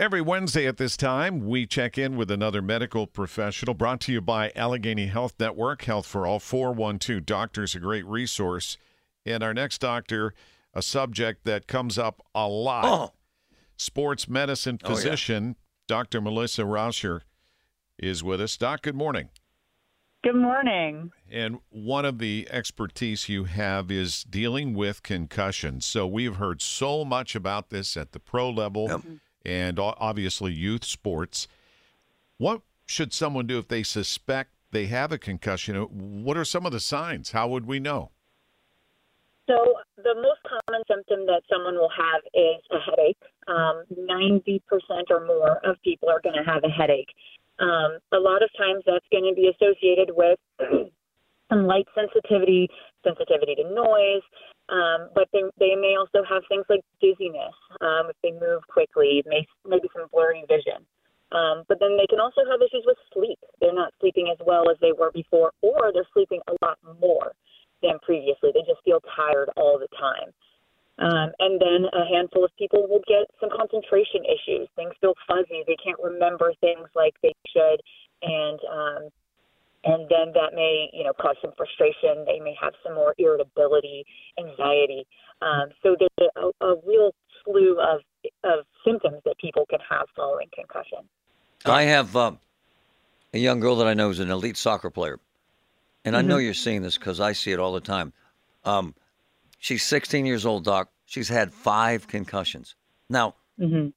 Every Wednesday at this time, we check in with another medical professional brought to you by Allegheny Health Network, Health for All 412 Doctors, a great resource. And our next doctor, a subject that comes up a lot. Oh. Sports medicine Oh, yeah. physician, Dr. Melissa Roscher, is with us. Doc, good morning. Good morning. And one of the expertise you have is dealing with concussions. So we've heard so much about this at the pro level Yep. And obviously youth sports. What should someone do if they suspect they have a concussion? What are some of the signs? How would we know? So, the most common symptom that someone will have is a headache. Um, 90% or more of people are going to have a headache. Um, a lot of times that's going to be associated with some light sensitivity, sensitivity to noise, um, but they, they may also have things like dizziness um, if they move quickly, may, maybe some blurry vision. Um, but then they can also have issues with sleep. They're not sleeping as well as they were before, or they're sleeping a lot more than previously. They just feel tired all the time. Um, and then a handful of people will get some concentration issues. Things feel fuzzy. They can't remember things like they should, and um, and then that may you know cause some frustration. They may have some more irritability, anxiety. Um, so there's a, a real slew of of symptoms that people can have following concussion. I have uh, a young girl that I know is an elite soccer player, and I know you're seeing this because I see it all the time. Um, she's 16 years old, Doc. She's had five concussions. Now,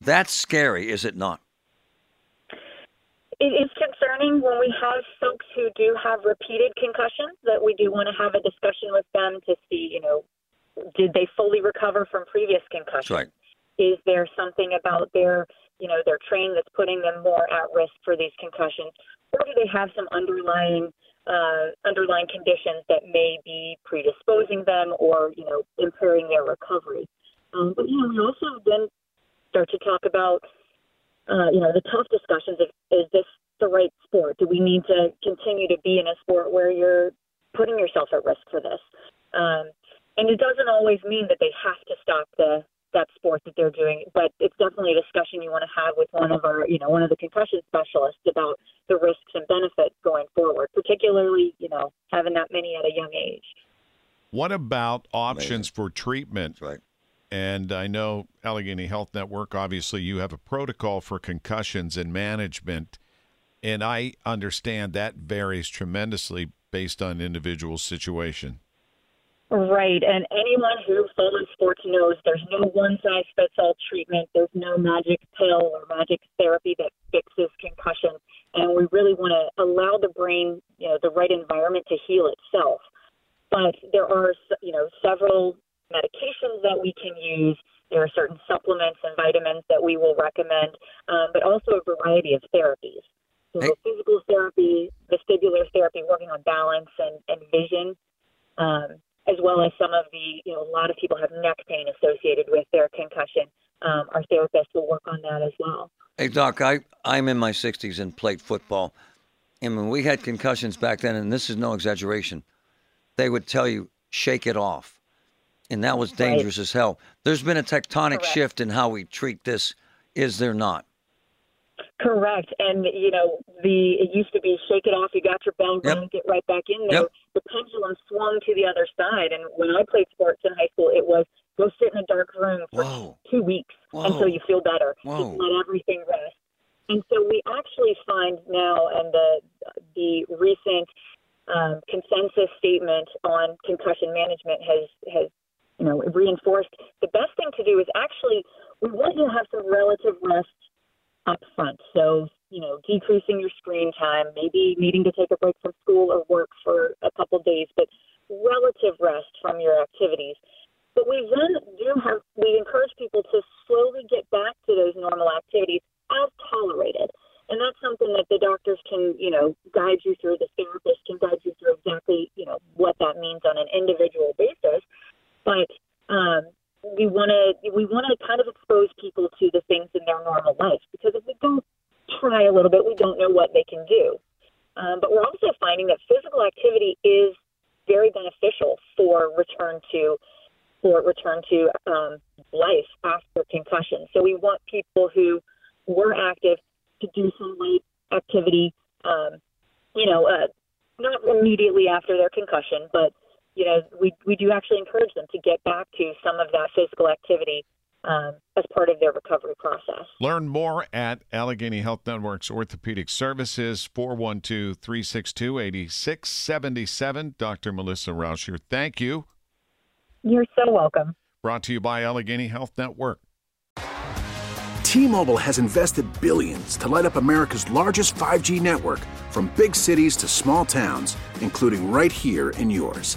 that's scary, is it not? It is concerning when we have folks who do have repeated concussions that we do want to have a discussion with them to see, you know, did they fully recover from previous concussions? Right. Is there something about their, you know, their training that's putting them more at risk for these concussions, or do they have some underlying uh, underlying conditions that may be predisposing them or, you know, impairing their recovery? Um, but you know, we also then start to talk about uh, you know, the tough discussions of is this the right sport? Do we need to continue to be in a sport where you're putting yourself at risk for this? Um, and it doesn't always mean that they have to stop the that sport that they're doing, but it's definitely a discussion you want to have with one of our, you know, one of the concussion specialists about the risks and benefits going forward, particularly, you know, having that many at a young age. What about options for treatment? That's right. And I know Allegheny Health Network, obviously, you have a protocol for concussions and management. And I understand that varies tremendously based on individual situation. Right, and anyone who follows sports knows there's no one size fits all treatment. There's no magic pill or magic therapy that fixes concussion, and we really want to allow the brain, you know, the right environment to heal itself. But there are, you know, several medications that we can use. There are certain supplements and vitamins that we will recommend, um, but also a variety of therapies. So Hey. physical therapy, vestibular therapy, working on balance and, and vision um, as well as some of the, you know, a lot of people have neck pain associated with their concussion. Um, our therapist will work on that as well. Hey, Doc, I, I'm in my 60s and played football. And when we had concussions back then, and this is no exaggeration, they would tell you, shake it off. And that was dangerous as hell. There's been a tectonic Correct. shift in how we treat this, is there not? Correct. And, you know, the it used to be shake it off, you got your bell Yep. going, get right back in there. Yep. The pendulum swung to the other side. And when I played sports in high school, it was go sit in a dark room for Whoa. two weeks Whoa. until you feel better. Whoa. Just let everything rest. And so we actually find now, and the the recent um, consensus statement on concussion management has has you know reinforced the best thing to do is actually we want you to have some relative rest up front. So you know decreasing your screen time, maybe needing to take a break from school or work for a couple days, but relative rest from your activities. But we then do have we encourage people to slowly get back to those normal activities as tolerated. And that's something that the doctors can, you know, guide you through. The therapist can guide you through exactly, you know, what that means on an individual basis. But um, we want to we want to kind of expose people to the things in their normal life because if we don't try a little bit, we don't know what they can do. Um, but we're also finding that physical activity is very beneficial for return to for return to um, life after concussion. So we want people who were active to do some light activity, um, you know, uh, not immediately after their concussion, but you know, we we do actually encourage them to get back to some of that physical activity um, as part of their recovery process. Learn more at Allegheny Health Network's Orthopedic Services, 412 362 8677. Dr. Melissa Roscher, thank you. You're so welcome. Brought to you by Allegheny Health Network. T-Mobile has invested billions to light up America's largest 5G network from big cities to small towns, including right here in yours.